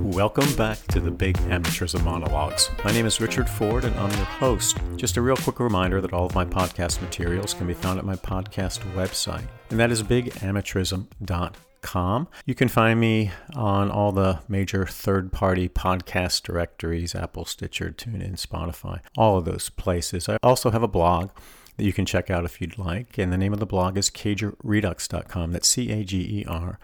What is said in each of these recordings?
Welcome back to the Big Amateurism Monologues. My name is Richard Ford and I'm your host. Just a real quick reminder that all of my podcast materials can be found at my podcast website, and that is bigamateurism.com. You can find me on all the major third party podcast directories Apple, Stitcher, TuneIn, Spotify, all of those places. I also have a blog that you can check out if you'd like, and the name of the blog is cagerredux.com. That's C A G E R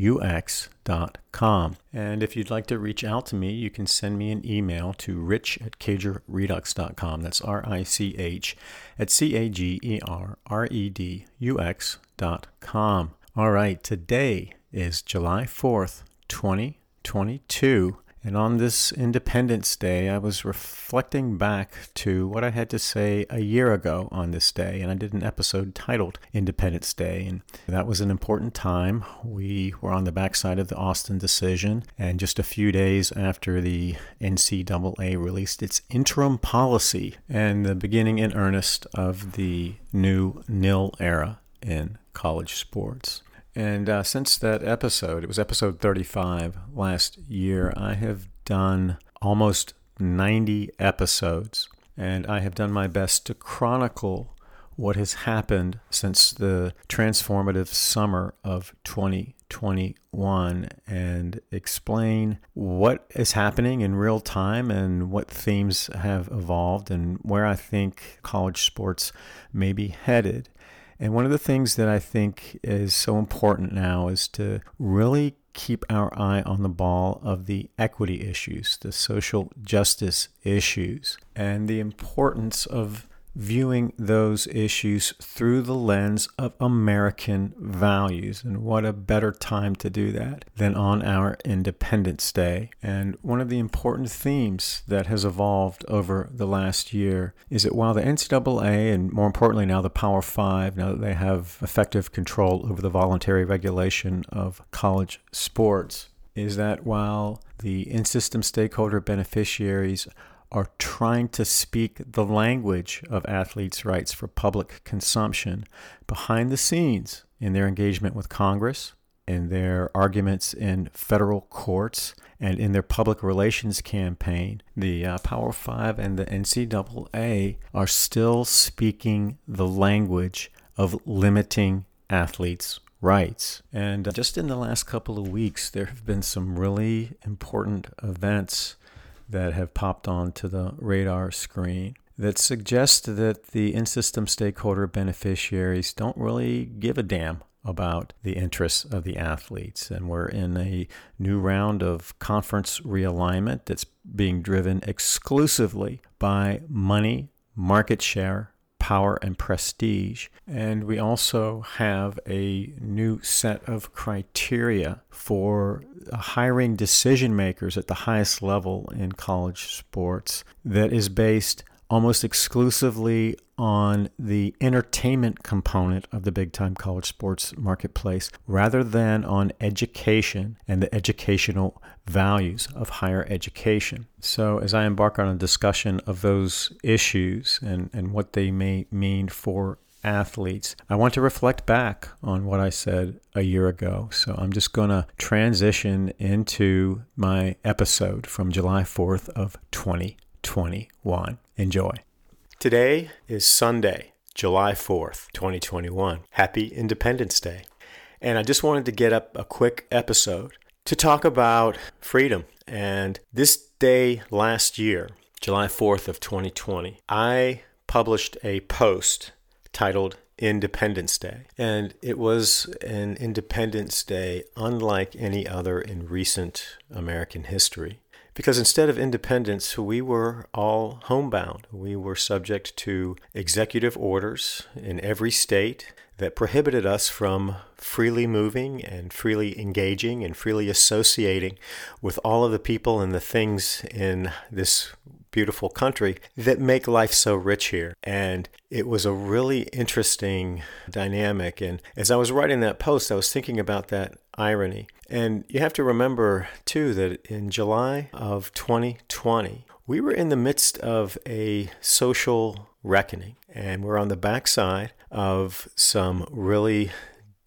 redux.com. And if you'd like to reach out to me, you can send me an email to rich at cagerredux.com. That's R I C H at C A G E R R E D U X.com. All right, today is July 4th, 2022. And on this Independence Day, I was reflecting back to what I had to say a year ago on this day. And I did an episode titled Independence Day. And that was an important time. We were on the backside of the Alston decision. And just a few days after the NCAA released its interim policy and the beginning in earnest of the new nil era in college sports. And uh, since that episode, it was episode 35 last year, I have done almost 90 episodes. And I have done my best to chronicle what has happened since the transformative summer of 2021 and explain what is happening in real time and what themes have evolved and where I think college sports may be headed. And one of the things that I think is so important now is to really keep our eye on the ball of the equity issues, the social justice issues, and the importance of viewing those issues through the lens of American values. And what a better time to do that than on our Independence Day. And one of the important themes that has evolved over the last year is that while the NCAA, and more importantly now the Power Five, now that they have effective control over the voluntary regulation of college sports, is that while the in system stakeholder beneficiaries are trying to speak the language of athletes' rights for public consumption behind the scenes in their engagement with Congress, in their arguments in federal courts, and in their public relations campaign. The uh, Power Five and the NCAA are still speaking the language of limiting athletes' rights. And uh, just in the last couple of weeks, there have been some really important events that have popped onto the radar screen that suggest that the in system stakeholder beneficiaries don't really give a damn about the interests of the athletes. And we're in a new round of conference realignment that's being driven exclusively by money, market share, power and prestige. And we also have a new set of criteria for hiring decision makers at the highest level in college sports that is based almost exclusively on the entertainment component of the big time college sports marketplace rather than on education and the educational values of higher education. So, as I embark on a discussion of those issues and, and what they may mean for athletes, I want to reflect back on what I said a year ago. So, I'm just going to transition into my episode from July 4th of 2021. Enjoy. Today is Sunday, July 4th, 2021. Happy Independence Day. And I just wanted to get up a quick episode to talk about freedom. And this day last year, July 4th of 2020, I published a post titled Independence Day. And it was an Independence Day unlike any other in recent American history. Because instead of independence, we were all homebound. We were subject to executive orders in every state that prohibited us from freely moving and freely engaging and freely associating with all of the people and the things in this beautiful country that make life so rich here. And it was a really interesting dynamic. And as I was writing that post, I was thinking about that irony. And you have to remember, too, that in July of 2020, we were in the midst of a social reckoning, and we're on the backside of some really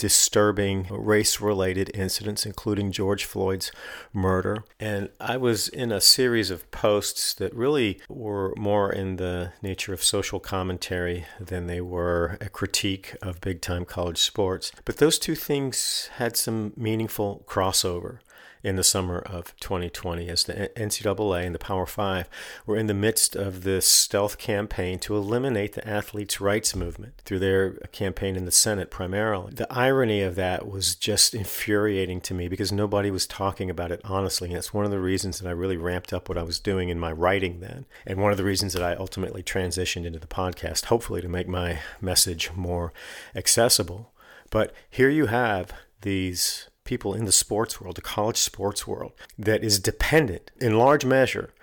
disturbing race related incidents, including George Floyd's murder. And I was in a series of posts that really were more in the nature of social commentary than they were a critique of big time college sports. But those two things had some meaningful crossover in the summer of 2020 as the NCAA and the Power Five were in the midst of this stealth campaign to eliminate the athletes' rights movement through their campaign in the Senate primarily. The irony of that was just infuriating to me because nobody was talking about it honestly. And it's one of the reasons that I really ramped up what I was doing in my writing then. And one of the reasons that I ultimately transitioned into the podcast, hopefully to make my message more accessible. But here you have these people in the sports world, the college sports world, that is dependent in large measure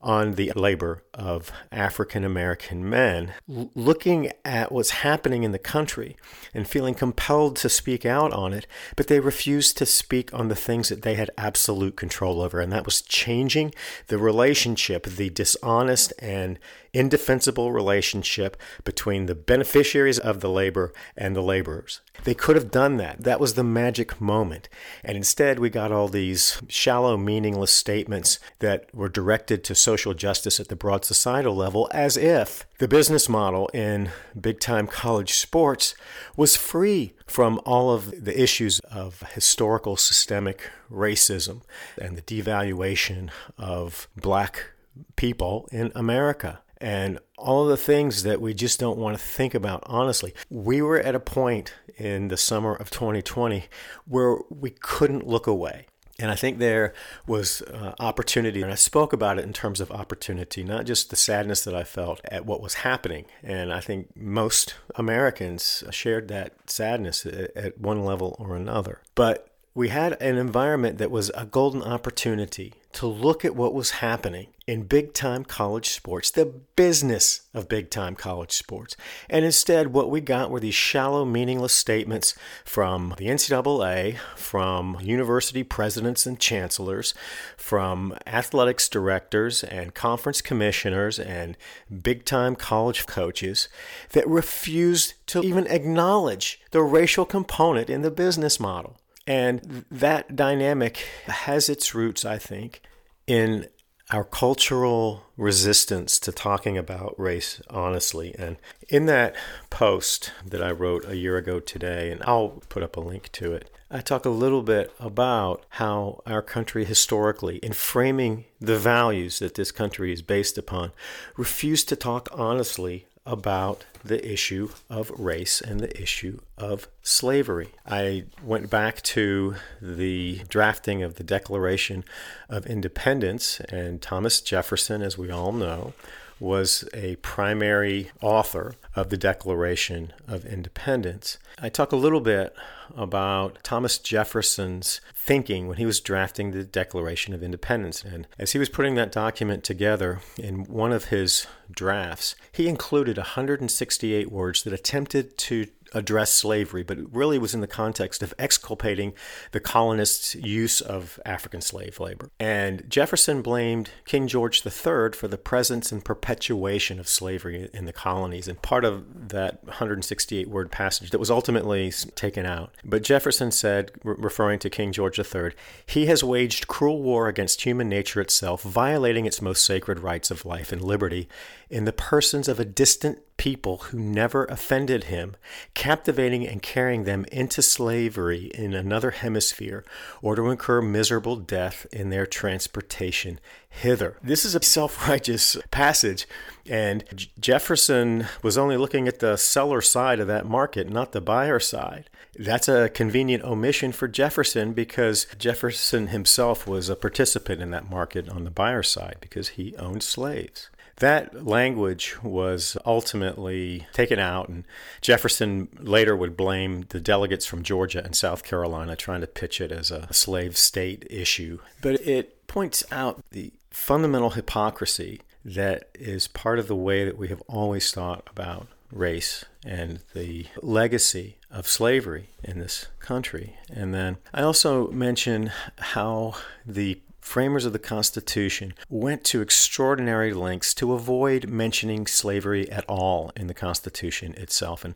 on the labor of African American men, L- looking at what's happening in the country and feeling compelled to speak out on it, but they refused to speak on the things that they had absolute control over, and that was changing the relationship, the dishonest and indefensible relationship between the beneficiaries of the labor and the laborers. They could have done that. That was the magic moment. And instead, we got all these shallow, meaningless statements that were directed to social justice at the broad societal level as if the business model in big time college sports was free from all of the issues of historical systemic racism and the devaluation of black people in America and all of the things that we just don't want to think about honestly. We were at a point in the summer of 2020 where we couldn't look away. And I think there was uh, opportunity, and I spoke about it in terms of opportunity, not just the sadness that I felt at what was happening. And I think most Americans shared that sadness at, at one level or another. But we had an environment that was a golden opportunity to look at what was happening in big time college sports, the business of big time college sports. And instead, what we got were these shallow, meaningless statements from the NCAA, from university presidents and chancellors, from athletics directors and conference commissioners and big time college coaches that refused to even acknowledge the racial component in the business model. And that dynamic has its roots, I think, in our cultural resistance to talking about race honestly. And in that post that I wrote a year ago today, and I'll put up a link to it, I talk a little bit about how our country historically, in framing the values that this country is based upon, refused to talk honestly about the issue of race and the issue of slavery. I went back to the drafting of the Declaration of Independence, and Thomas Jefferson, as we all know, was a primary author of the Declaration of Independence. I talk a little bit about Thomas Jefferson's thinking when he was drafting the Declaration of Independence. And as he was putting that document together in one of his drafts, he included 168 words that attempted to address slavery, but really was in the context of exculpating the colonists' use of African slave labor. And Jefferson blamed King George III for the presence and perpetuation of slavery in the colonies. And part of that 168 word passage that was ultimately taken out. But Jefferson said, re- referring to King George III, he has waged cruel war against human nature itself, violating its most sacred rights of life and liberty in the persons of a distant people who never offended him, captivating and carrying them into slavery in another hemisphere, or to incur miserable death in their transportation hither. This is a self righteous passage, and Jefferson was only looking at the seller side of that market, not the buyer side. That's a convenient omission for Jefferson because Jefferson himself was a participant in that market on the buyer side because he owned slaves. That language was ultimately taken out, and Jefferson later would blame the delegates from Georgia and South Carolina trying to pitch it as a slave state issue. But it points out the fundamental hypocrisy that is part of the way that we have always thought about race and the legacy of slavery in this country. And then I also mention how the framers of the Constitution went to extraordinary lengths to avoid mentioning slavery at all in the Constitution itself. And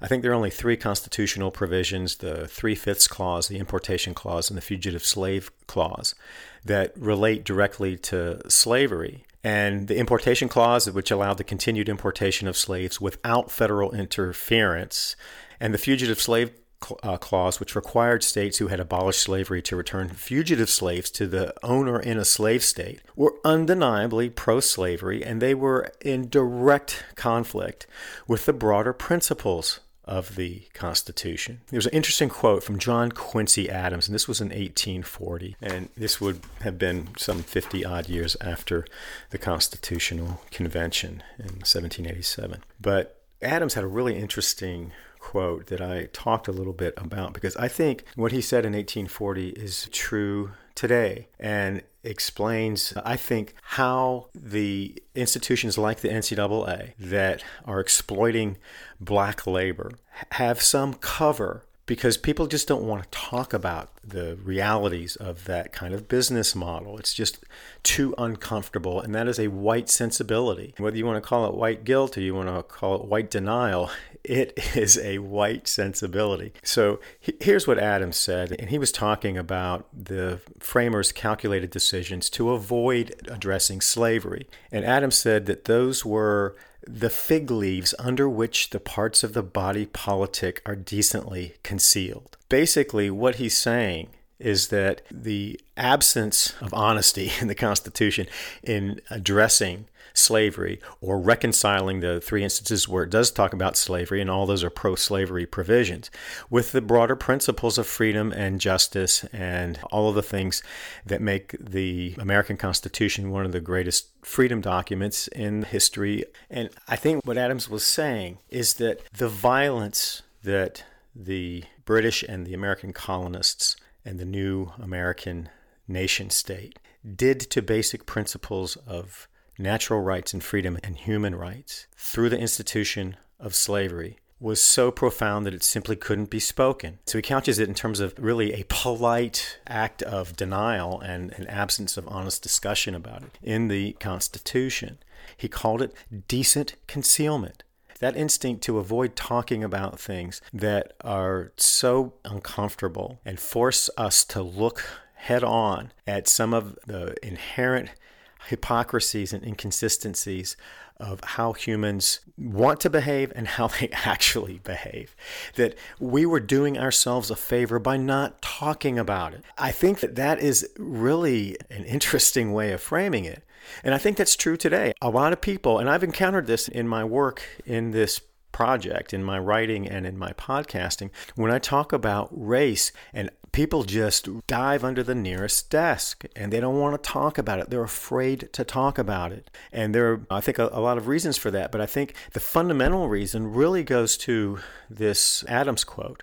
I think there are only three constitutional provisions the Three Fifths Clause, the Importation Clause, and the Fugitive Slave Clause that relate directly to slavery. And the Importation Clause, which allowed the continued importation of slaves without federal interference, and the Fugitive Slave uh, clause, which required states who had abolished slavery to return fugitive slaves to the owner in a slave state, were undeniably pro slavery and they were in direct conflict with the broader principles of the Constitution. There's an interesting quote from John Quincy Adams, and this was in 1840, and this would have been some 50 odd years after the Constitutional Convention in 1787. But Adams had a really interesting quote that I talked a little bit about because I think what he said in 1840 is true today and explains, I think, how the institutions like the NCAA that are exploiting black labor have some cover because people just don't want to talk about the realities of that kind of business model. It's just too uncomfortable, and that is a white sensibility. Whether you want to call it white guilt or you want to call it white denial, it is a white sensibility. So here's what Adams said, and he was talking about the framers' calculated decisions to avoid addressing slavery. And Adams said that those were the fig leaves under which the parts of the body politic are decently concealed. Basically, what he's saying is that the absence of honesty in the Constitution in addressing slavery or reconciling the three instances where it does talk about slavery, and all those are pro slavery provisions, with the broader principles of freedom and justice and all of the things that make the American Constitution one of the greatest freedom documents in history. And I think what Adams was saying is that the violence that the British and the American colonists and the new American nation state did to basic principles of natural rights and freedom and human rights through the institution of slavery was so profound that it simply couldn't be spoken. So he couches it in terms of really a polite act of denial and an absence of honest discussion about it in the Constitution. He called it decent concealment. That instinct to avoid talking about things that are so uncomfortable and force us to look head on at some of the inherent hypocrisies and inconsistencies of how humans want to behave and how they actually behave. That we were doing ourselves a favor by not talking about it. I think that that is really an interesting way of framing it. And I think that's true today. A lot of people, and I've encountered this in my work in this project, in my writing and in my podcasting, when I talk about race and people just dive under the nearest desk and they don't want to talk about it. They're afraid to talk about it. And there are, I think, a, a, lot of reasons for that. But I think the fundamental reason really goes to this Adams quote,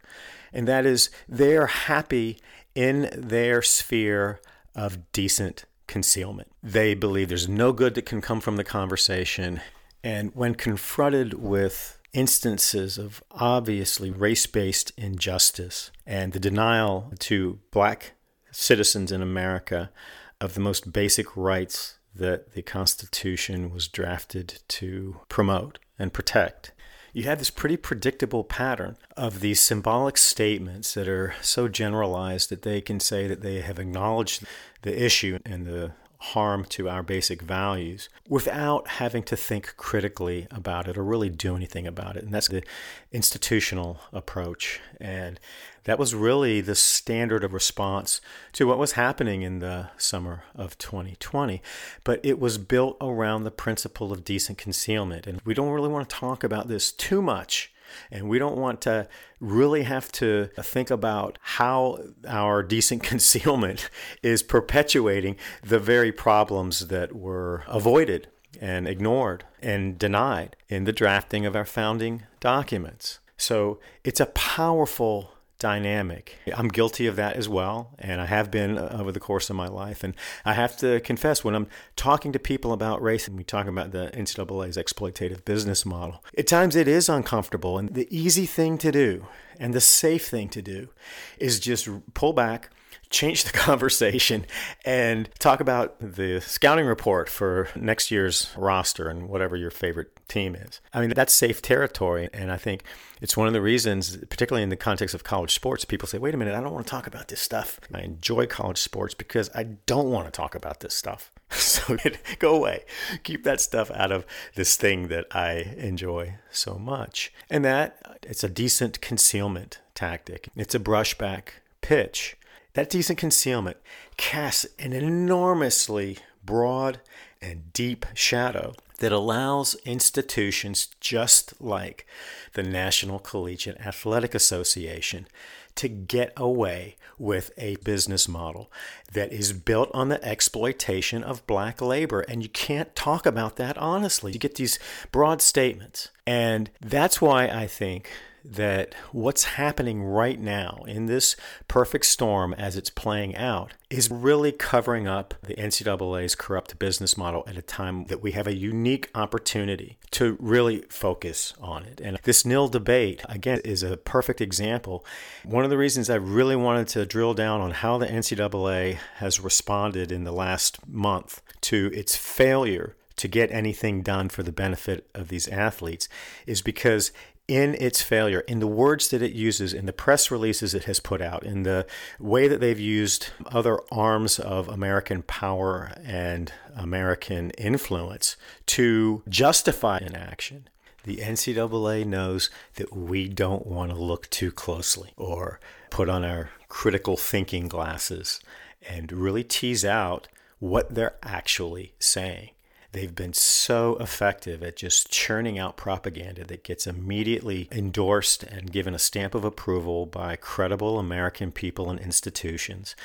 and that is they're happy in their sphere of decent concealment. They believe there's no good that can come from the conversation. And when confronted with instances of obviously race based injustice and the denial to black citizens in America of the most basic rights that the Constitution was drafted to promote and protect. You have this pretty predictable pattern of these symbolic statements that are so generalized that they can say that they have acknowledged the issue and the harm to our basic values without having to think critically about it or really do anything about it. And that's the institutional approach. And that was really the standard of response to what was happening in the summer of 2020. But it was built around the principle of decent concealment. And we don't really want to talk about this too much and we don't want to really have to think about how our decent concealment is perpetuating the very problems that were avoided and ignored and denied in the drafting of our founding documents. So it's a powerful dynamic. I'm guilty of that as well, and I have been uh, over the course of my life. And I have to confess, when I'm talking to people about race and we talk about the NCAA's exploitative business model, at times it is uncomfortable. And the easy thing to do and the safe thing to do is just pull back change the conversation and talk about the scouting report for next year's roster and whatever your favorite team is. I mean, that's safe territory. And I think it's one of the reasons, particularly in the context of college sports, people say, wait a minute, I don't want to talk about this stuff. I enjoy college sports because I don't want to talk about this stuff. So go away. Keep that stuff out of this thing that I enjoy so much. And that it's a decent concealment tactic. It's a brushback pitch. That decent concealment casts an enormously broad and deep shadow that allows institutions just like the National Collegiate Athletic Association to get away with a business model that is built on the exploitation of black labor. And you can't talk about that honestly. You get these broad statements. And that's why I think that what's happening right now in this perfect storm as it's playing out is really covering up the NCAA's corrupt business model at a time that we have a unique opportunity to really focus on it. And this nil debate, again, is a perfect example. One of the reasons I really wanted to drill down on how the NCAA has responded in the last month to its failure to get anything done for the benefit of these athletes is because in its failure, in the words that it uses, in the press releases it has put out, in the way that they've used other arms of American power and American influence to justify inaction. The NCAA knows that we don't want to look too closely or put on our critical thinking glasses and really tease out what they're actually saying. They've been so effective at just churning out propaganda that gets immediately endorsed and given a stamp of approval by credible American people and institutions.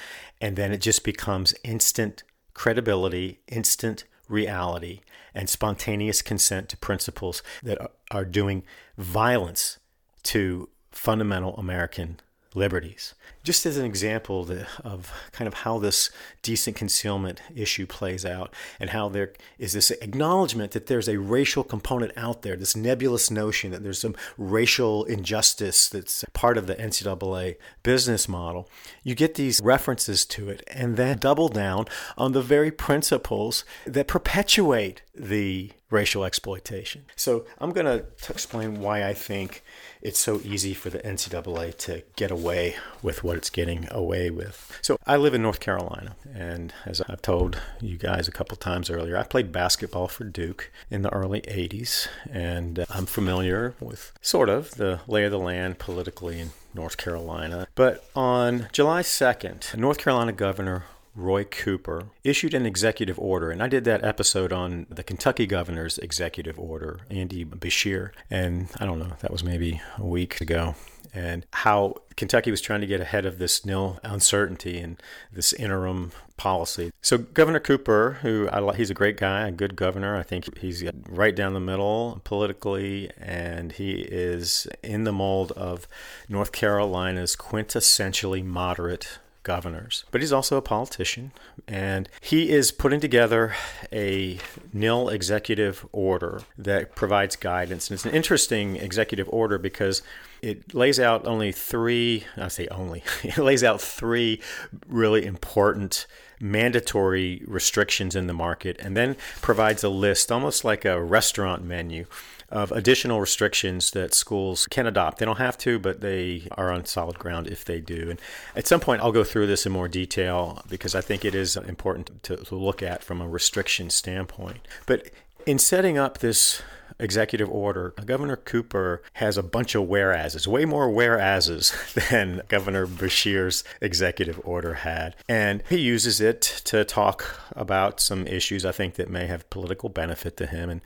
And then it just becomes instant credibility, instant reality, and spontaneous consent to principles that are doing violence to fundamental American liberties. Just as an example of kind of how this decent concealment issue plays out and how there is this acknowledgement that there's a racial component out there, this nebulous notion that there's some racial injustice that's part of the NCAA business model, you get these references to it and then double down on the very principles that perpetuate the racial exploitation. So I'm going to explain why I think it's so easy for the NCAA to get away with what it's getting away with. So I live in North Carolina, and as I've told you guys a couple times earlier, I played basketball for Duke in the early 80s, and uh, I'm familiar with sort of the lay of the land politically in North Carolina. But on July 2nd, North Carolina Governor Roy Cooper, issued an executive order. And I did that episode on the Kentucky governor's executive order, Andy Beshear. And I don't know, that was maybe a week ago. And how Kentucky was trying to get ahead of this nil uncertainty and this interim policy. So Governor Cooper, who I, he's a great guy, a good governor. I think he's right down the middle politically, and he is in the mold of North Carolina's quintessentially moderate governors. But he's also a politician, and he is putting together a nil executive order that provides guidance. And it's an interesting executive order because it lays out only three, I say only, it lays out three really important mandatory restrictions in the market and then provides a list, almost like a restaurant menu of additional restrictions that schools can adopt. They don't have to, but they are on solid ground if they do. And at some point, I'll go through this in more detail because I think it is important to, to look at from a restriction standpoint. But in setting up this executive order, Governor Cooper has a bunch of whereases, way more whereases than Governor Beshear's executive order had. And he uses it to talk about some issues I think that may have political benefit to him. And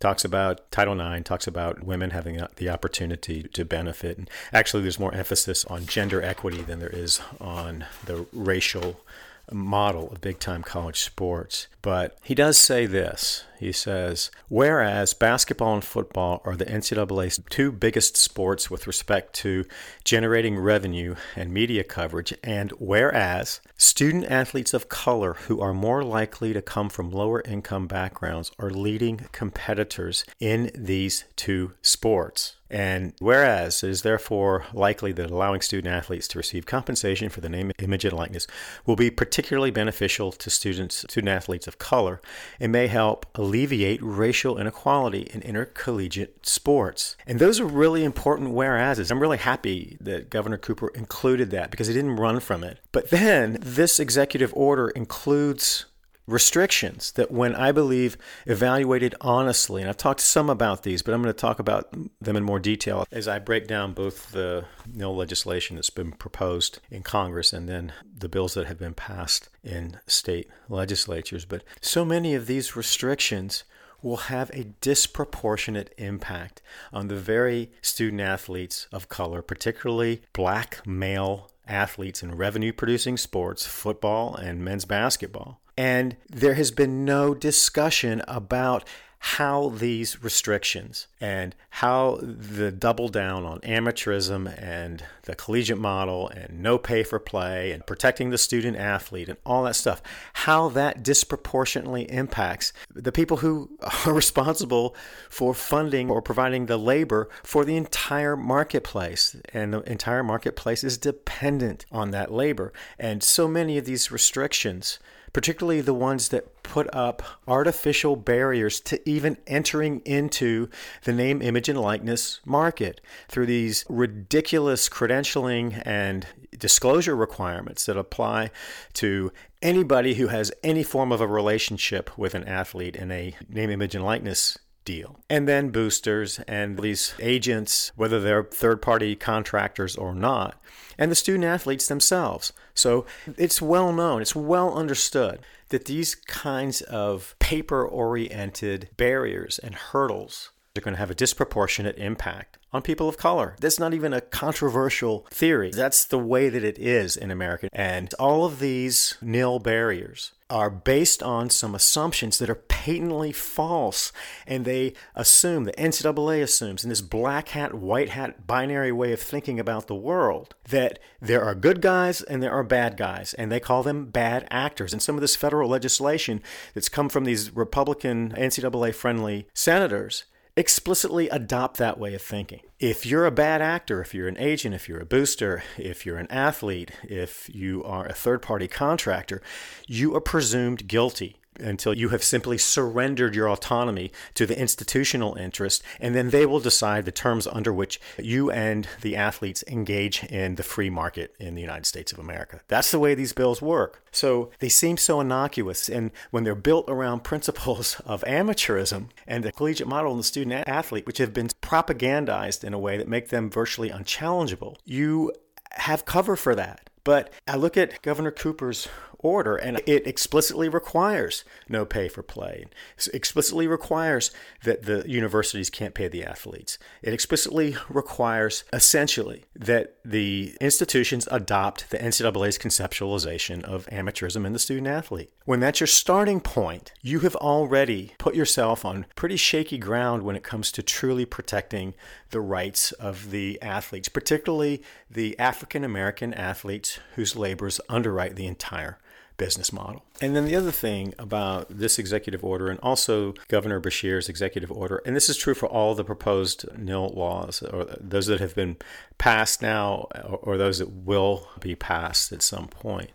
talks about Title IX, talks about women having the opportunity to benefit. And actually, there's more emphasis on gender equity than there is on the racial model of big time college sports. But he does say this. He says, whereas basketball and football are the NCAA's two biggest sports with respect to generating revenue and media coverage, and whereas student athletes of color who are more likely to come from lower income backgrounds are leading competitors in these two sports. And whereas it is therefore likely that allowing student athletes to receive compensation for the name, image, and likeness will be particularly beneficial to students, student athletes of color, and may help alleviate racial inequality in intercollegiate sports. And those are really important whereases. I'm really happy that Governor Cooper included that because he didn't run from it. But then this executive order includes restrictions that, when I believe evaluated honestly, and I've talked some about these, but I'm going to talk about them in more detail as I break down both the NIL legislation that's been proposed in Congress and then the bills that have been passed in state legislatures. But so many of these restrictions will have a disproportionate impact on the very student athletes of color, particularly black male athletes in revenue producing sports, football and men's basketball. And there has been no discussion about how these restrictions and how the double down on amateurism and the collegiate model and no pay for play and protecting the student athlete and all that stuff, how that disproportionately impacts the people who are responsible for funding or providing the labor for the entire marketplace. And the entire marketplace is dependent on that labor. And so many of these restrictions particularly the ones that put up artificial barriers to even entering into the name, image, and likeness market through these ridiculous credentialing and disclosure requirements that apply to anybody who has any form of a relationship with an athlete in a name, image, and likeness deal. And then boosters and these agents, whether they're third party contractors or not, and the student athletes themselves. So it's well known, it's well understood that these kinds of paper oriented barriers and hurdles are going to have a disproportionate impact on people of color. That's not even a controversial theory. That's the way that it is in America. And all of these nil barriers are based on some assumptions that are patently false. And they assume, the NCAA assumes, in this black hat, white hat binary way of thinking about the world, that there are good guys and there are bad guys. And they call them bad actors. And some of this federal legislation that's come from these Republican NCAA friendly senators explicitly adopt that way of thinking. If you're a bad actor, if you're an agent, if you're a booster, if you're an athlete, if you are a third party contractor, you are presumed guilty until you have simply surrendered your autonomy to the institutional interest, and then they will decide the terms under which you and the athletes engage in the free market in the United States of America. That's the way these bills work. So they seem so innocuous, and when they're built around principles of amateurism and the collegiate model and the student athlete, which have been propagandized in a way that make them virtually unchallengeable, you have cover for that. But I look at Governor Cooper's order, and it explicitly requires no pay for play. It explicitly requires that the universities can't pay the athletes. It explicitly requires, essentially, that the institutions adopt the NCAA's conceptualization of amateurism and the student athlete. When that's your starting point, you have already put yourself on pretty shaky ground when it comes to truly protecting the rights of the athletes, particularly the African American athletes whose labors underwrite the entire business model. And then the other thing about this executive order and also Governor Beshear's executive order, and this is true for all the proposed NIL laws or those that have been passed now or those that will be passed at some point,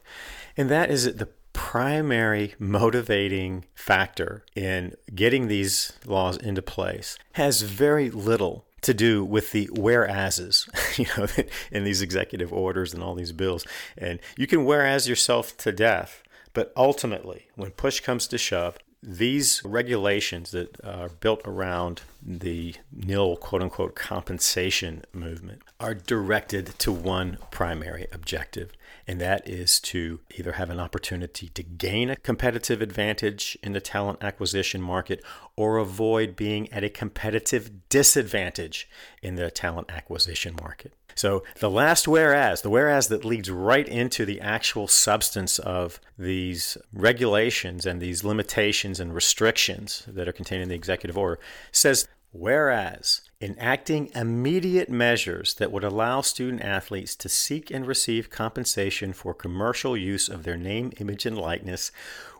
and that is that the primary motivating factor in getting these laws into place has very little to do with the whereases, you know, in these executive orders and all these bills. And you can whereas yourself to death, but ultimately, when push comes to shove, these regulations that are built around the nil quote unquote compensation movement are directed to one primary objective, and that is to either have an opportunity to gain a competitive advantage in the talent acquisition market or avoid being at a competitive disadvantage in the talent acquisition market. So the last whereas, the whereas that leads right into the actual substance of these regulations and these limitations and restrictions that are contained in the executive order, says whereas enacting immediate measures that would allow student athletes to seek and receive compensation for commercial use of their name, image, and likeness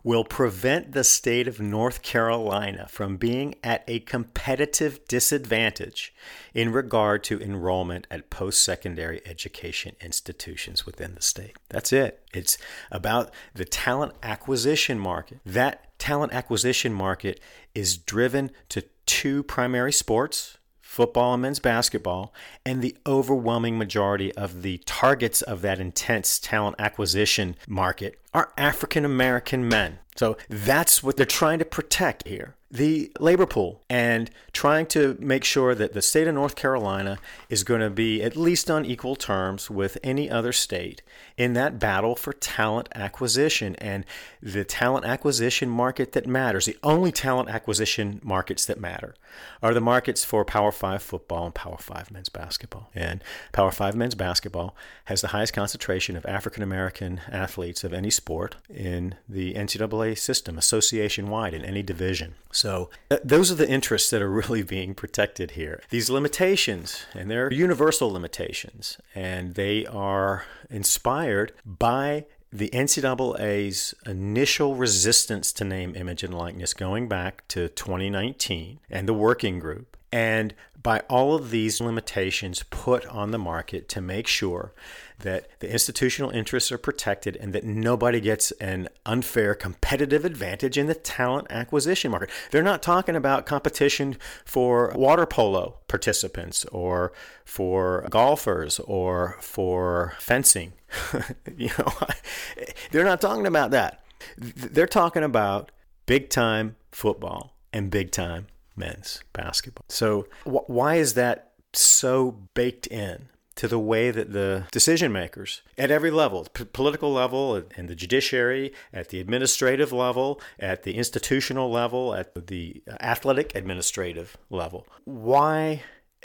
will prevent the state of North Carolina from being at a competitive disadvantage in regard to enrollment at post secondary education institutions within the state. That's it. It's about the talent acquisition market. That talent acquisition market is driven to two primary sports football and men's basketball, and the overwhelming majority of the targets of that intense talent acquisition market are African American men. So that's what they're trying to protect here the labor pool and trying to make sure that the state of North Carolina is going to be at least on equal terms with any other state in that battle for talent acquisition and the talent acquisition market that matters. The only talent acquisition markets that matter are the markets for Power 5 football and Power 5 men's basketball. And Power 5 men's basketball has the highest concentration of African American athletes of any sport in the NCAA system, association wide in any division. So th- those are the interests that are really being protected here. These limitations, and they're universal limitations, and they are inspired by the NCAA's initial resistance to name, image, and likeness going back to 2019 and the working group, and by all of these limitations put on the market to make sure that the institutional interests are protected and that nobody gets an unfair competitive advantage in the talent acquisition market. They're not talking about competition for water polo participants or for golfers or for fencing. you know, they're not talking about that. They're talking about big time football and big time men's basketball. So, wh- why is that so baked in? to the way that the decision makers at every level, p- political level, in the judiciary, at the administrative level, at the institutional level, at the athletic administrative level, why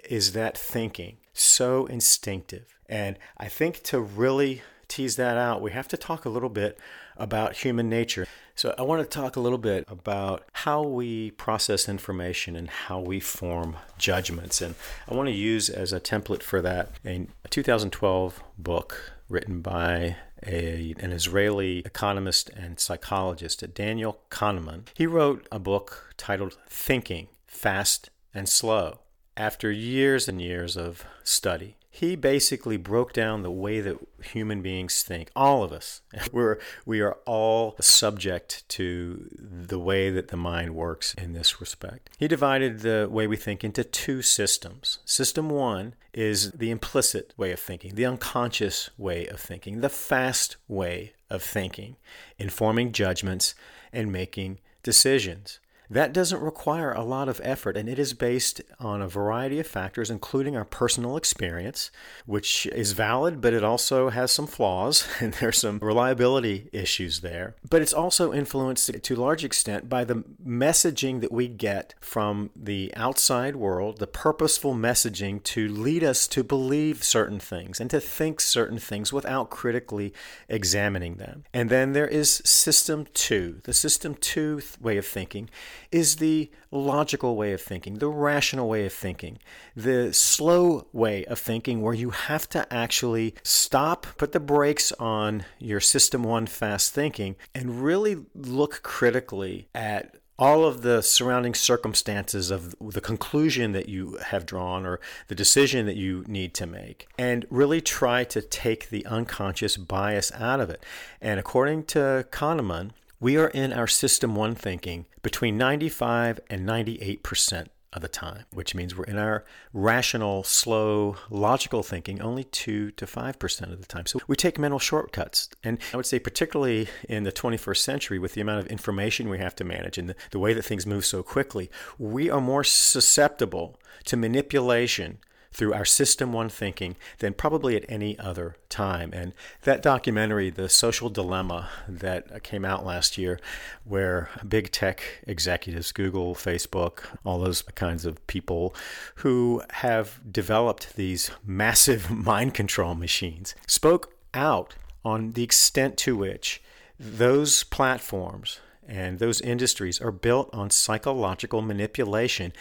is that thinking so instinctive? And I think to really tease that out, we have to talk a little bit about human nature. So, I want to talk a little bit about how we process information and how we form judgments. And I want to use as a template for that a 2012 book written by a, an Israeli economist and psychologist, Daniel Kahneman. He wrote a book titled Thinking Fast and Slow. After years and years of study, he basically broke down the way that human beings think all of us. We're we are all subject to the way that the mind works in this respect. He divided the way we think into two systems. System 1 is the implicit way of thinking the unconscious way of thinking the fast way of thinking informing judgments and making decisions that doesn't require a lot of effort, and it is based on a variety of factors, including our personal experience, which is valid, but it also has some flaws, and there's some reliability issues there. But it's also influenced to a large extent by the messaging that we get from the outside world, the purposeful messaging to lead us to believe certain things and to think certain things without critically examining them. And then there is system two. The system two way of thinking is the logical way of thinking, the rational way of thinking, the slow way of thinking where you have to actually stop, put the brakes on your system one fast thinking, and really look critically at all of the surrounding circumstances of the conclusion that you have drawn or the decision that you need to make and really try to take the unconscious bias out of it. And according to Kahneman, we are in our system one thinking between 95 and 98% of the time, which means we're in our rational, slow, logical thinking only 2 to 5% of the time. So we take mental shortcuts. And I would say, particularly in the 21st century, with the amount of information we have to manage and the, the way that things move so quickly, we are more susceptible to manipulation through our System 1 thinking than probably at any other time. And that documentary, The Social Dilemma, that came out last year, where big tech executives, Google, Facebook, all those kinds of people who have developed these massive mind control machines, spoke out on the extent to which those platforms and those industries are built on psychological manipulation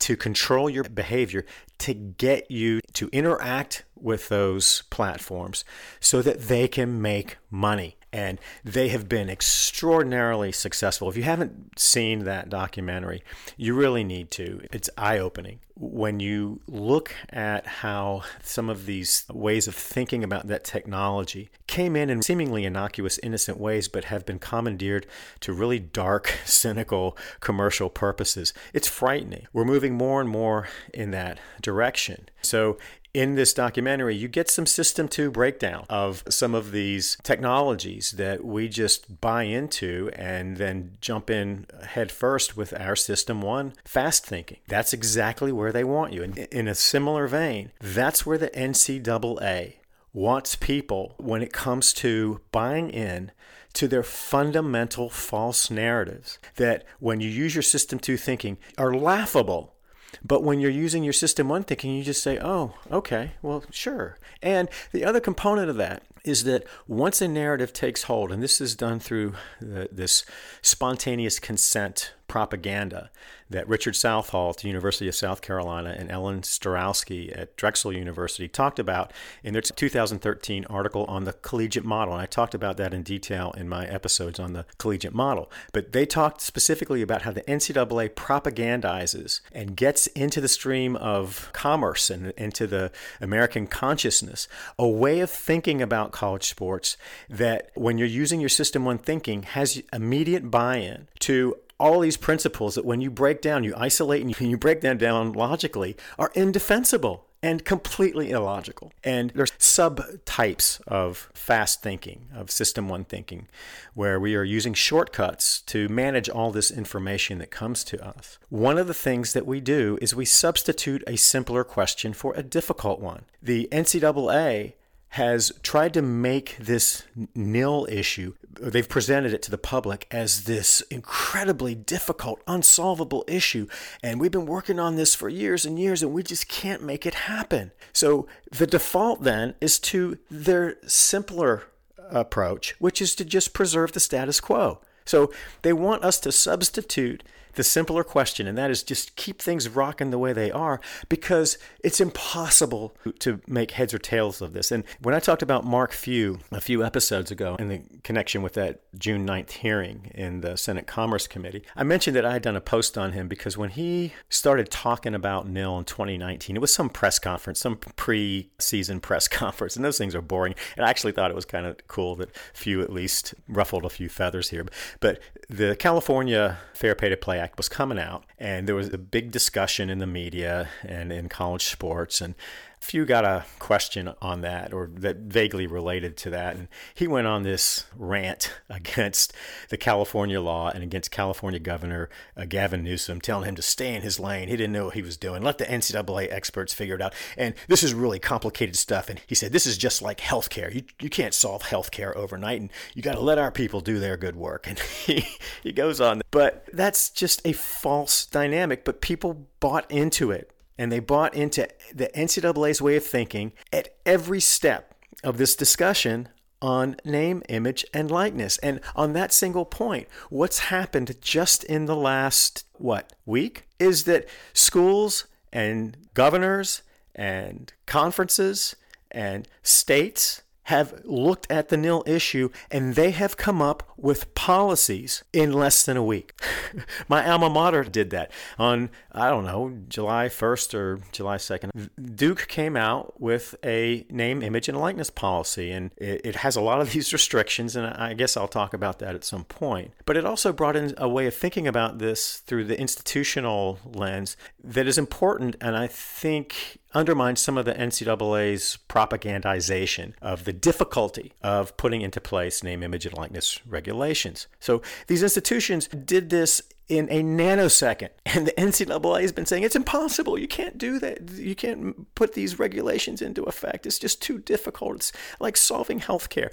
to control your behavior to get you to interact with those platforms so that they can make money. And they have been extraordinarily successful. If you haven't seen that documentary, you really need to. It's eye opening. When you look at how some of these ways of thinking about that technology came in in seemingly innocuous, innocent ways, but have been commandeered to really dark, cynical commercial purposes, it's frightening. We're moving more and more in that direction. So in this documentary, you get some system two breakdown of some of these technologies that we just buy into and then jump in head first with our system one fast thinking. That's exactly where they want you. And in a similar vein, that's where the NCAA wants people when it comes to buying in to their fundamental false narratives that when you use your system two thinking are laughable but when you're using your system one thinking, you just say, oh, okay, well, sure. And the other component of that is that once a narrative takes hold, and this is done through the, this spontaneous consent propaganda that Richard Southall at the University of South Carolina and Ellen Staurowsky at Drexel University talked about in their 2013 article on the collegiate model. And I talked about that in detail in my episodes on the collegiate model. But they talked specifically about how the NCAA propagandizes and gets into the stream of commerce and into the American consciousness a way of thinking about college sports that when you're using your System 1 thinking has immediate buy in to all these principles that when you break down, you isolate and you, break them down logically are indefensible and completely illogical. And there's subtypes of fast thinking, of system one thinking, where we are using shortcuts to manage all this information that comes to us. One of the things that we do is we substitute a simpler question for a difficult one. The NCAA has tried to make this nil issue, they've presented it to the public as this incredibly difficult, unsolvable issue. And we've been working on this for years and years, and we just can't make it happen. So the default then is to their simpler approach, which is to just preserve the status quo. So they want us to substitute the simpler question, and that is just keep things rocking the way they are because it's impossible to make heads or tails of this. And when I talked about Mark Few a few episodes ago in the connection with that June 9th hearing in the Senate Commerce Committee, I mentioned that I had done a post on him because when he started talking about NIL in 2019, it was some press conference, some pre season press conference, and those things are boring. And I actually thought it was kind of cool that Few at least ruffled a few feathers here. But the California Fair Pay to Play Act was coming out, and there was a big discussion in the media and in college sports. And Few got a question on that or that vaguely related to that. And he went on this rant against the California law and against California Governor uh, Gavin Newsom, telling him to stay in his lane. He didn't know what he was doing. Let the NCAA experts figure it out. And this is really complicated stuff. And he said, This is just like healthcare. You, you can't solve healthcare overnight. And you got to let our people do their good work. And he, he goes on. But that's just a false dynamic. But people bought into it and they bought into the NCAA's way of thinking at every step of this discussion on name, image, and likeness. And on that single point, what's happened just in the last, what, week is that schools and governors and conferences and states have looked at the nil issue and they have come up with policies in less than a week. My alma mater did that on, I don't know, July 1st or July 2nd. Duke came out with a name, image, and likeness policy, and it, it has a lot of these restrictions, and I guess I'll talk about that at some point. But it also brought in a way of thinking about this through the institutional lens that is important, and I think undermines some of the NCAA's propagandization of the difficulty of putting into place name, image, and likeness regulations. So these institutions did this in a nanosecond. And the NCAA has been saying it's impossible. You can't do that. You can't put these regulations into effect. It's just too difficult. It's like solving healthcare.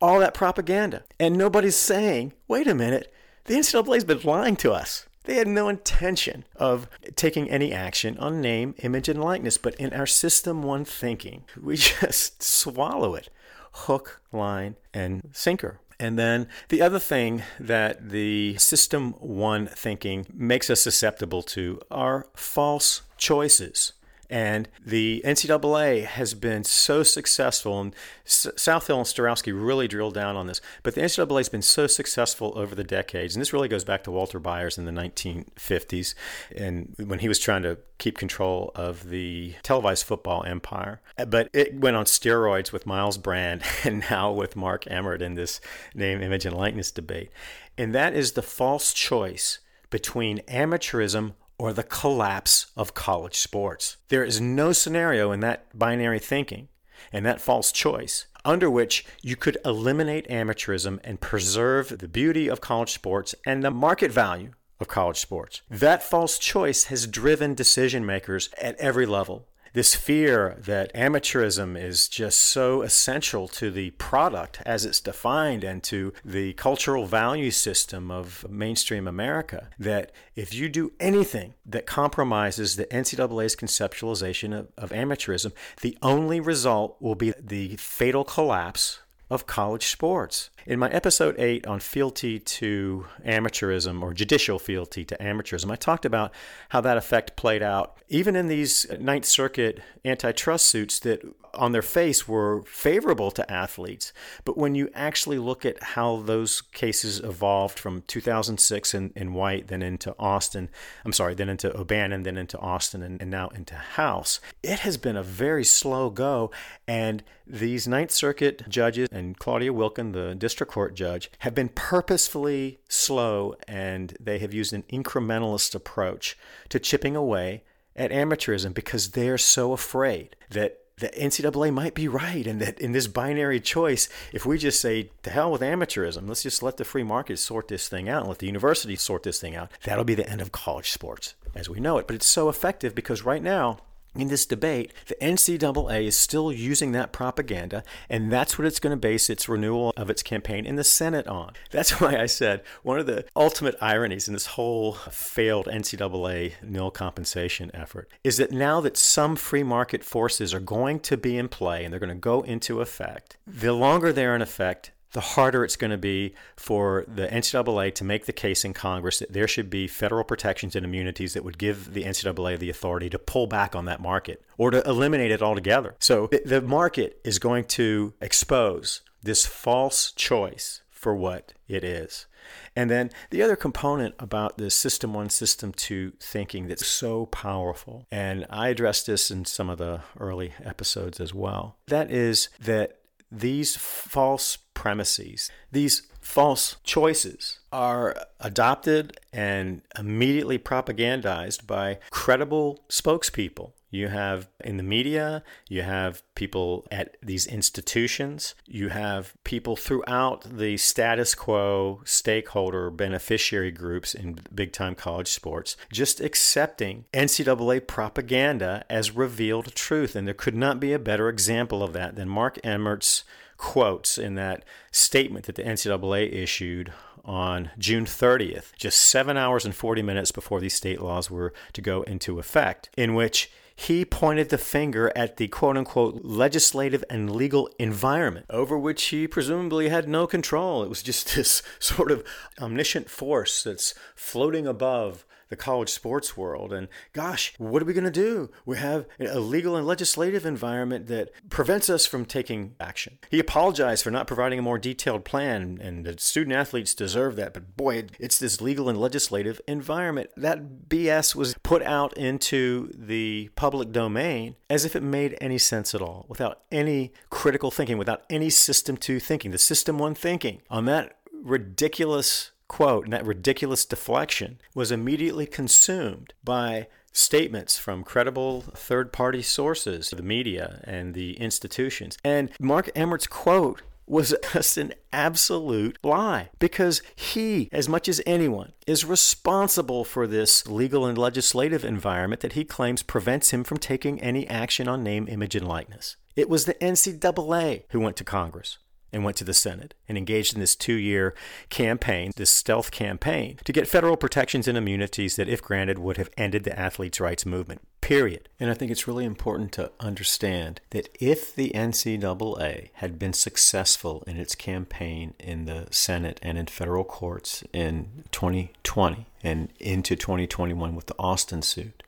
All that propaganda. And nobody's saying, wait a minute, the NCAA has been lying to us. They had no intention of taking any action on name, image, and likeness. But in our System 1 thinking, we just swallow it hook, line, and sinker. And then the other thing that the System 1 thinking makes us susceptible to are false choices. And the NCAA has been so successful, and Southall and Staurowsky really drilled down on this. But the NCAA has been so successful over the decades, and this really goes back to Walter Byers in the 1950s, and when he was trying to keep control of the televised football empire. But it went on steroids with Myles Brand, and now with Mark Emmert in this name, image, and likeness debate. And that is the false choice between amateurism or the collapse of college sports. There is no scenario in that binary thinking and that false choice under which you could eliminate amateurism and preserve the beauty of college sports and the market value of college sports. That false choice has driven decision makers at every level this fear that amateurism is just so essential to the product as it's defined and to the cultural value system of mainstream America that if you do anything that compromises the NCAA's conceptualization of, of amateurism, the only result will be the fatal collapse of college sports. In my episode 8 on fealty to amateurism or judicial fealty to amateurism, I talked about how that effect played out even in these Ninth Circuit antitrust suits that on their face were favorable to athletes. But when you actually look at how those cases evolved from 2006 in, in White, then into Alston, I'm sorry, then into O'Bannon, then into Alston, and, and now into House, it has been a very slow go. And these Ninth Circuit judges and Claudia Wilken, the district court judge, have been purposefully slow and they have used an incrementalist approach to chipping away at amateurism because they're so afraid that the NCAA might be right, and that in this binary choice, if we just say to hell with amateurism, let's just let the free market sort this thing out, and let the university sort this thing out, that'll be the end of college sports as we know it. But it's so effective because right now in this debate, the NCAA is still using that propaganda, and that's what it's going to base its renewal of its campaign in the Senate on. That's why I said one of the ultimate ironies in this whole failed NCAA nil compensation effort is that now that some free market forces are going to be in play and they're going to go into effect, the longer they're in effect, the harder it's going to be for the NCAA to make the case in Congress that there should be federal protections and immunities that would give the NCAA the authority to pull back on that market or to eliminate it altogether. So the market is going to expose this false choice for what it is. And then the other component about the system one, system two thinking that's so powerful, and I addressed this in some of the early episodes as well, that is that these false premises, these false choices are adopted and immediately propagandized by credible spokespeople. You have in the media, you have people at these institutions, you have people throughout the status quo stakeholder beneficiary groups in big time college sports just accepting NCAA propaganda as revealed truth. And there could not be a better example of that than Mark Emmert's quotes in that statement that the NCAA issued on June 30th, just seven hours and 40 minutes before these state laws were to go into effect, in which he pointed the finger at the quote unquote legislative and legal environment over which he presumably had no control. It was just this sort of omniscient force that's floating above the college sports world. And gosh, what are we going to do? We have a legal and legislative environment that prevents us from taking action. He apologized for not providing a more detailed plan, and the student athletes deserve that. But boy, it's this legal and legislative environment. That BS was put out into the public domain as if it made any sense at all, without any critical thinking, without any system two thinking, the system one thinking on that ridiculous quote and that ridiculous deflection was immediately consumed by statements from credible third party sources, the media and the institutions. And Mark Emmert's quote was just an absolute lie because he, as much as anyone, is responsible for this legal and legislative environment that he claims prevents him from taking any action on name, image, and likeness. It was the NCAA who went to Congress and went to the Senate and engaged in this two year campaign, this stealth campaign, to get federal protections and immunities that, if granted, would have ended the athletes' rights movement. Period. And I think it's really important to understand that if the NCAA had been successful in its campaign in the Senate and in federal courts in 2020 and into 2021 with the Alston suit,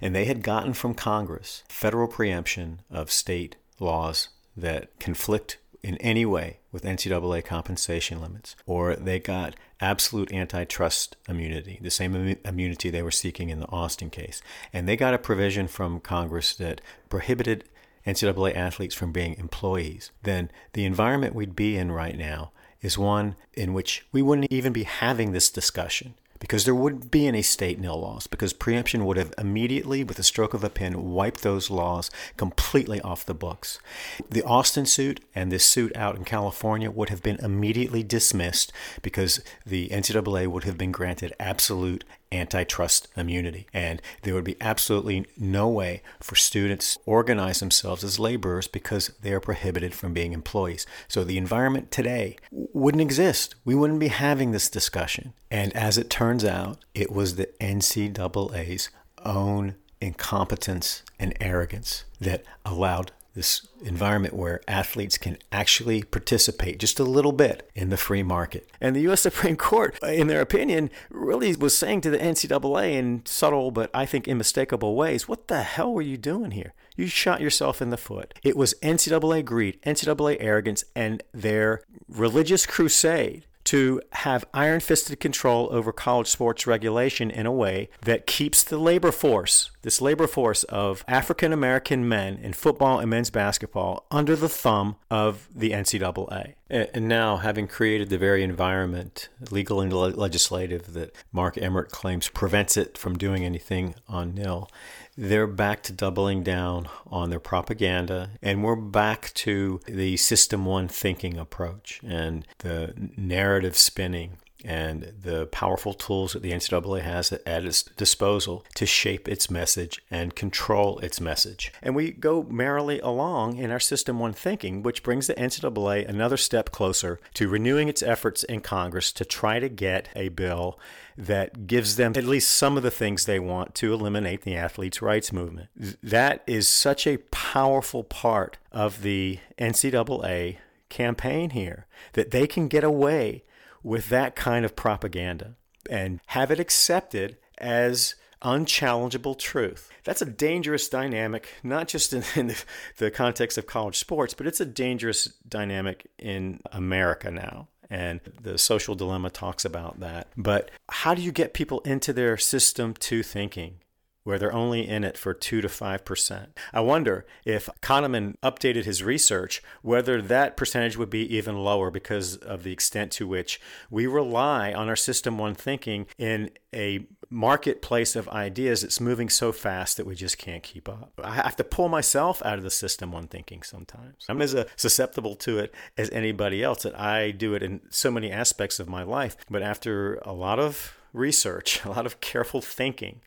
and they had gotten from Congress federal preemption of state laws that conflict in any way with NCAA compensation limits, or they got absolute antitrust immunity, the same immunity they were seeking in the Alston case. And they got a provision from Congress that prohibited NCAA athletes from being employees. Then the environment we'd be in right now is one in which we wouldn't even be having this discussion because there wouldn't be any state nil laws because preemption would have immediately, with a stroke of a pen, wiped those laws completely off the books. The Alston suit and this suit out in California would have been immediately dismissed because the NCAA would have been granted absolute antitrust immunity. And there would be absolutely no way for students to organize themselves as laborers because they are prohibited from being employees. So the environment today wouldn't exist. We wouldn't be having this discussion. And as it turns out, it was the NCAA's own incompetence and arrogance that allowed this environment where athletes can actually participate just a little bit in the free market. And the U.S. Supreme Court, in their opinion, really was saying to the NCAA in subtle but I think unmistakable ways, what the hell were you doing here? You shot yourself in the foot. It was NCAA greed, NCAA arrogance, and their religious crusade to have iron fisted control over college sports regulation in a way that keeps the labor force, this labor force of African American men in football and men's basketball, under the thumb of the NCAA. And now, having created the very environment, legal and legislative, that Mark Emmert claims prevents it from doing anything on nil, they're back to doubling down on their propaganda, and we're back to the System One thinking approach and the narrative spinning and the powerful tools that the NCAA has at its disposal to shape its message and control its message. And we go merrily along in our System 1 thinking, which brings the NCAA another step closer to renewing its efforts in Congress to try to get a bill that gives them at least some of the things they want to eliminate the athletes' rights movement. That is such a powerful part of the NCAA campaign here that they can get away with that kind of propaganda and have it accepted as unchallengeable truth. That's a dangerous dynamic, not just in, in the, the, context of college sports, but it's a dangerous dynamic in America now. And the social dilemma talks about that. But how do you get people into their system two thinking? Where they're only in it for 2 to 5%. I wonder if Kahneman updated his research, whether that percentage would be even lower because of the extent to which we rely on our system one thinking in a marketplace of ideas that's moving so fast that we just can't keep up. I have to pull myself out of the system one thinking sometimes. I'm as susceptible to it as anybody else that I do it in so many aspects of my life. But after a lot of research, a lot of careful thinking,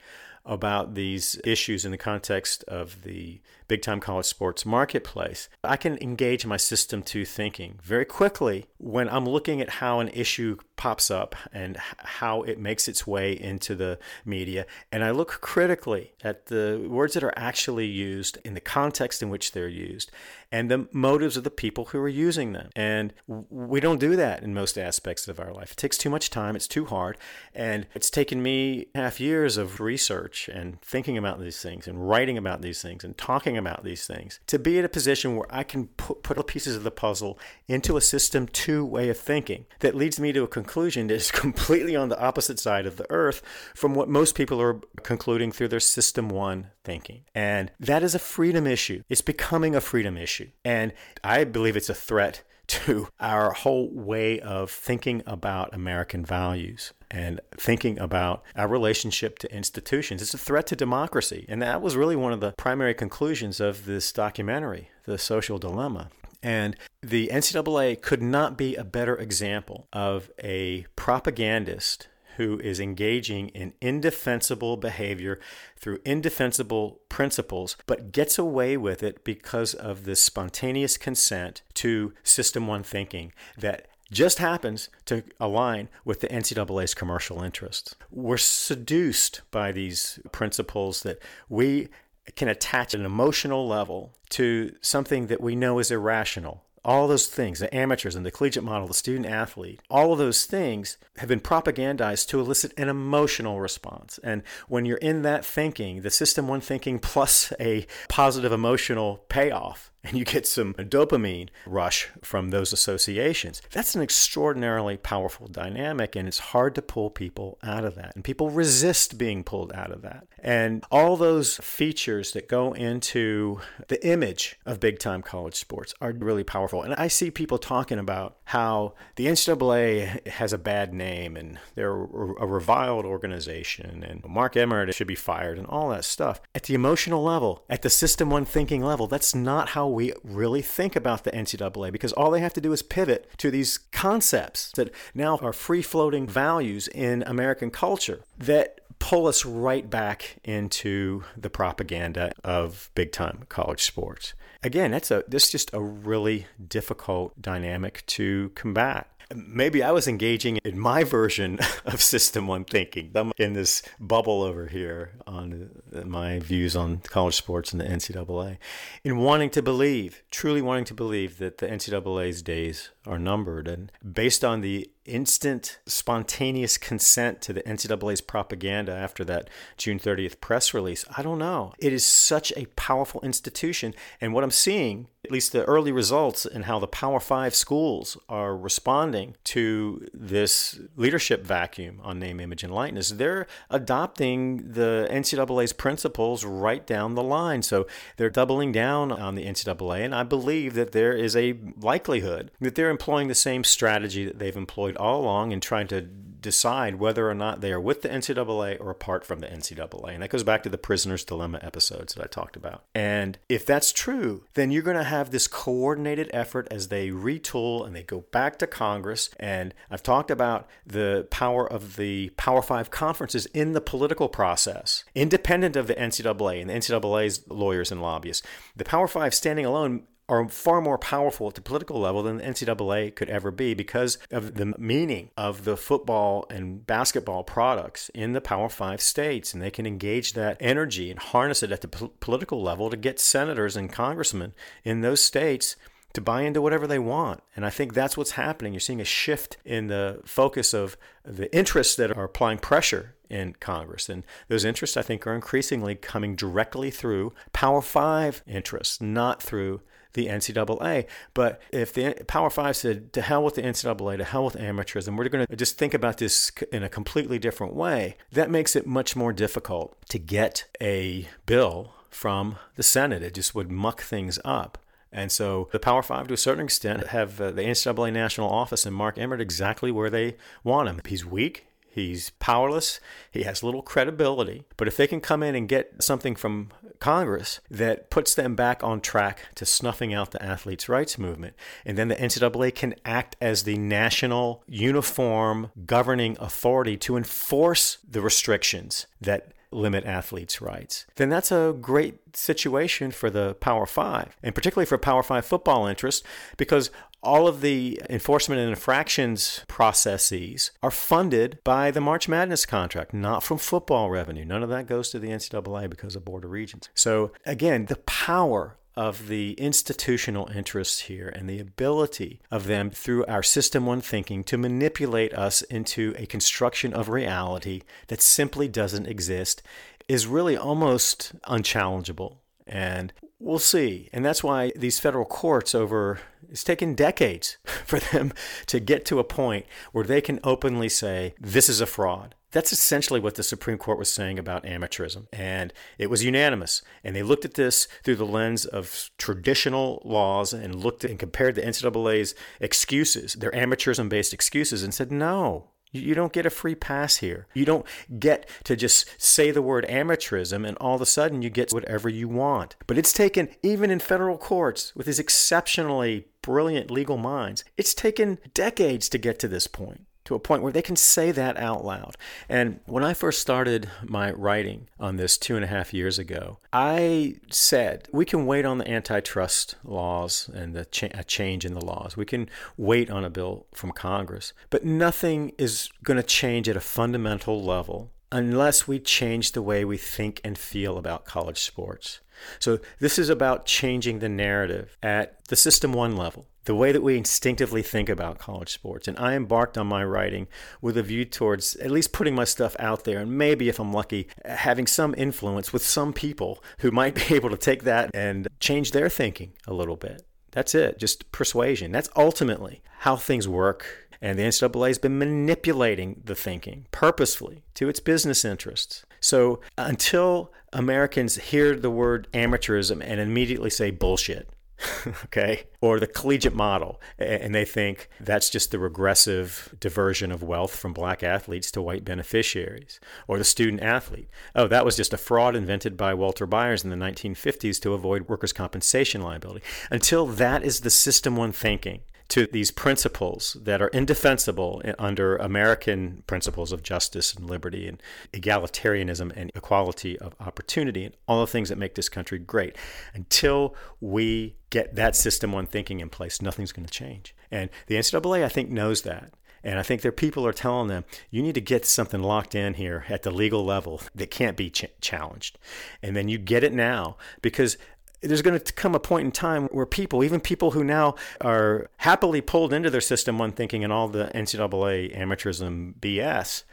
about these issues in the context of the big time college sports marketplace, I can engage my system two thinking very quickly when I'm looking at how an issue pops up and how it makes its way into the media. And I look critically at the words that are actually used in the context in which they're used and the motives of the people who are using them. And we don't do that in most aspects of our life. It takes too much time, it's too hard. And it's taken me half years of research and thinking about these things and writing about these things and talking about these things to be in a position where I can put, put pieces of the puzzle into a system two way of thinking that leads me to a conclusion that is completely on the opposite side of the earth from what most people are concluding through their system one thinking. And that is a freedom issue. It's becoming a freedom issue. And I believe it's a threat to our whole way of thinking about American values and thinking about our relationship to institutions. It's a threat to democracy. And that was really one of the primary conclusions of this documentary, The Social Dilemma. And the NCAA could not be a better example of a propagandist who is engaging in indefensible behavior through indefensible principles, but gets away with it because of this spontaneous consent to System 1 thinking that just happens to align with the NCAA's commercial interests. We're seduced by these principles that we can attach an emotional level to something that we know is irrational all those things, the amateurs and the collegiate model, the student athlete, all of those things have been propagandized to elicit an emotional response. And when you're in that thinking, the system one thinking plus a positive emotional payoff, and you get some dopamine rush from those associations. That's an extraordinarily powerful dynamic, and it's hard to pull people out of that. And people resist being pulled out of that. And all those features that go into the image of big time college sports are really powerful. And I see people talking about how the NCAA has a bad name and they're a reviled organization and Mark Emmert should be fired and all that stuff. At the emotional level, at the system one thinking level, that's not how we really think about the NCAA because all they have to do is pivot to these concepts that now are free floating values in American culture that pull us right back into the propaganda of big time college sports. Again, that's a this is just a really difficult dynamic to combat maybe I was engaging in my version of System One thinking. I'm in this bubble over here on uh, my views on college sports and the NCAA, in wanting to believe, truly wanting to believe that the NCAA's days are numbered. And based on the instant, spontaneous consent to the NCAA's propaganda after that June 30th press release, I don't know. It is such a powerful institution. And what I'm seeing, at least the early results and how the Power Five schools are responding to this leadership vacuum on name, image, and likeness, they're adopting the NCAA's principles right down the line. So they're doubling down on the NCAA. And I believe that there is a likelihood that they're employing the same strategy that they've employed all along in trying to decide whether or not they are with the NCAA or apart from the NCAA. And that goes back to the prisoner's dilemma episodes that I talked about. And if that's true, then you're going to have this coordinated effort as they retool and they go back to Congress. And I've talked about the power of the Power Five conferences in the political process, independent of the NCAA and the NCAA's lawyers and lobbyists. The Power Five standing alone are far more powerful at the political level than the NCAA could ever be because of the meaning of the football and basketball products in the Power Five states. And they can engage that energy and harness it at the po- political level to get senators and congressmen in those states to buy into whatever they want. And I think that's what's happening. You're seeing a shift in the focus of the interests that are applying pressure in Congress. And those interests, I think, are increasingly coming directly through Power Five interests, not through the NCAA. But if the Power Five said, to hell with the NCAA, to hell with amateurs, and we're going to just think about this in a completely different way, that makes it much more difficult to get a bill from the Senate. It just would muck things up. And so the Power Five, to a certain extent, have uh, the NCAA national office and Mark Emmert exactly where they want him. He's weak. He's powerless. He has little credibility. But if they can come in and get something from Congress that puts them back on track to snuffing out the athletes' rights movement, and then the NCAA can act as the national uniform governing authority to enforce the restrictions that limit athletes' rights, then that's a great situation for the Power Five, and particularly for Power Five football interests, because all of the enforcement and infractions processes are funded by the March Madness contract, not from football revenue. None of that goes to the NCAA because of Board of Regents. So, again, the power of the institutional interests here and the ability of them through our system one thinking to manipulate us into a construction of reality that simply doesn't exist is really almost unchallengeable. And we'll see. And that's why these federal courts over it's taken decades for them to get to a point where they can openly say this is a fraud. That's essentially what the Supreme Court was saying about amateurism. And it was unanimous. And they looked at this through the lens of traditional laws and looked at and compared the NCAA's excuses, their amateurism based excuses, and said, no, you don't get a free pass here. You don't get to just say the word amateurism and all of a sudden you get whatever you want. But it's taken, even in federal courts, with these exceptionally brilliant legal minds. It's taken decades to get to this point to a point where they can say that out loud. And when I first started my writing on this two and a half years ago, I said we can wait on the antitrust laws and the cha- a change in the laws. We can wait on a bill from Congress, but nothing is going to change at a fundamental level unless we change the way we think and feel about college sports. So, this is about changing the narrative at the System 1 level the way that we instinctively think about college sports. And I embarked on my writing with a view towards at least putting my stuff out there and maybe, if I'm lucky, having some influence with some people who might be able to take that and change their thinking a little bit. That's it, just persuasion. That's ultimately how things work. And the NCAA has been manipulating the thinking purposefully to its business interests. So until Americans hear the word amateurism and immediately say bullshit, okay, or the collegiate model, and they think that's just the regressive diversion of wealth from black athletes to white beneficiaries, or the student athlete. Oh, that was just a fraud invented by Walter Byers in the 1950s to avoid workers' compensation liability. Until that is the system one thinking, to these principles that are indefensible under American principles of justice and liberty and egalitarianism and equality of opportunity and all the things that make this country great. Until we get that system one thinking in place, nothing's going to change. And the NCAA, I think, knows that. And I think their people are telling them, you need to get something locked in here at the legal level that can't be ch- challenged. And then you get it now because there's going to come a point in time where people, even people who now are happily pulled into their system one thinking and all the NCAA amateurism BS,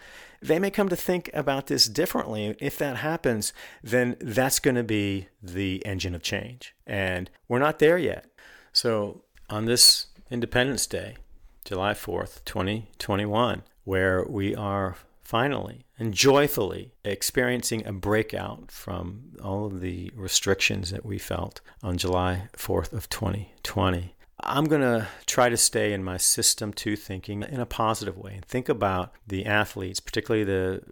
they may come to think about this differently. If that happens, then that's going to be the engine of change. And we're not there yet. So on this Independence Day, July 4th, 2021, where we are finally and joyfully experiencing a breakout from all of the restrictions that we felt on July 4th of 2020. I'm going to try to stay in my system two thinking in a positive way and think about the athletes, particularly the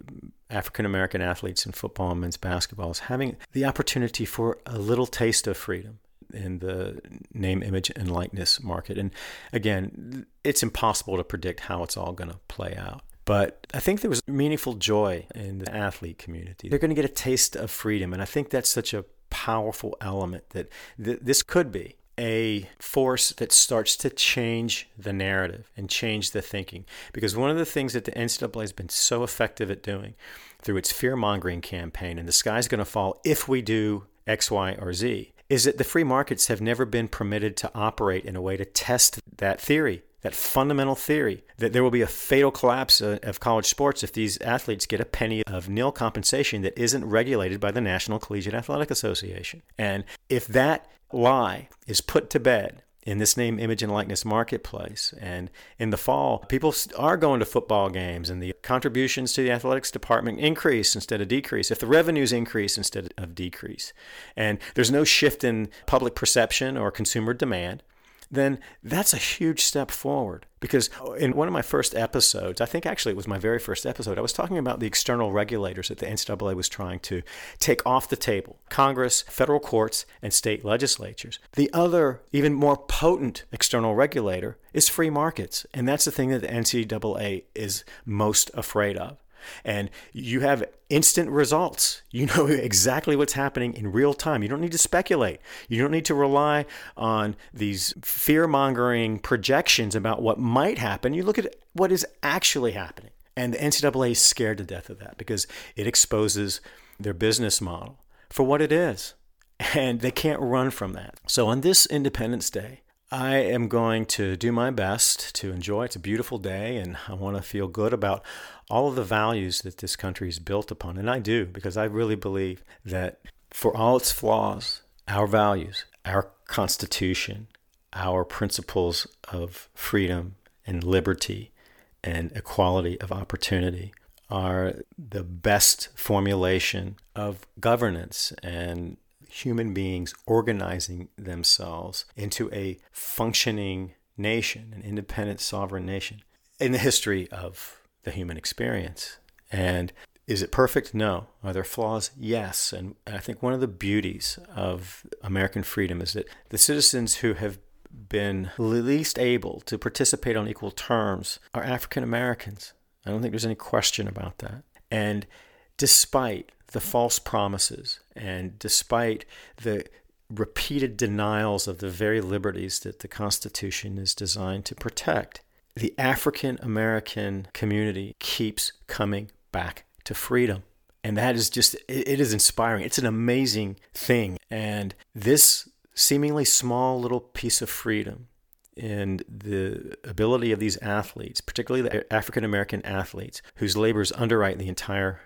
African American athletes in football and men's basketball, as having the opportunity for a little taste of freedom in the name, image, and likeness market. And again, it's impossible to predict how it's all going to play out. But I think there was meaningful joy in the athlete community. They're going to get a taste of freedom. And I think that's such a powerful element that th- this could be a force that starts to change the narrative and change the thinking. Because one of the things that the NCAA has been so effective at doing through its fear mongering campaign, and the sky's going to fall if we do X, Y, or Z, is that the free markets have never been permitted to operate in a way to test that theory that fundamental theory that there will be a fatal collapse uh, of college sports if these athletes get a penny of nil compensation that isn't regulated by the National Collegiate Athletic Association. And if that lie is put to bed in this name, image, and likeness marketplace. And in the fall, people are going to football games, and the contributions to the athletics department increase instead of decrease. If the revenues increase instead of decrease, and there's no shift in public perception or consumer demand, then that's a huge step forward. Because oh, in one of my first episodes, I think actually it was my very first episode, I was talking about the external regulators that the NCAA was trying to take off the table Congress, federal courts, and state legislatures. The other, even more potent external regulator is free markets. And that's the thing that the NCAA is most afraid of and you have instant results. You know exactly what's happening in real time. You don't need to speculate. You don't need to rely on these fear mongering projections about what might happen. You look at what is actually happening. And the NCAA is scared to death of that because it exposes their business model for what it is. And they can't run from that. So on this Independence Day, I am going to do my best to enjoy. It's a beautiful day, and I want to feel good about all of the values that this country is built upon. And I do, because I really believe that for all its flaws, our values, our Constitution, our principles of freedom and liberty and equality of opportunity are the best formulation of governance and human beings organizing themselves into a functioning nation, an independent sovereign nation in the history of the human experience. And is it perfect? No. Are there flaws? Yes. And I think one of the beauties of American freedom is that the citizens who have been least able to participate on equal terms are African Americans. I don't think there's any question about that. And despite the false promises and despite the repeated denials of the very liberties that the Constitution is designed to protect, the African American community keeps coming back to freedom. And that is just, it is inspiring. It's an amazing thing. And this seemingly small little piece of freedom and the ability of these athletes, particularly the African American athletes whose labors underwrite the entire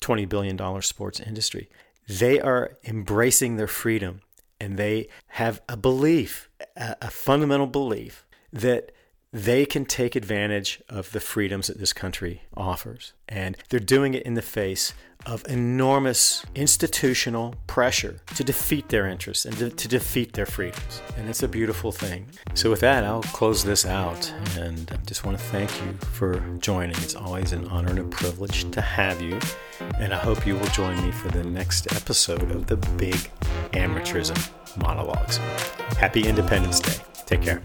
$20 billion sports industry, they are embracing their freedom and they have a belief, a, a fundamental belief that they can take advantage of the freedoms that this country offers. And they're doing it in the face of enormous institutional pressure to defeat their interests and to, to, defeat their freedoms. And it's a beautiful thing. So, with that, I'll close this out and I just want to thank you for joining. It's always an honor and a privilege to have you. And I hope you will join me for the next episode of the Big Amateurism Monologues. Happy Independence Day. Take care.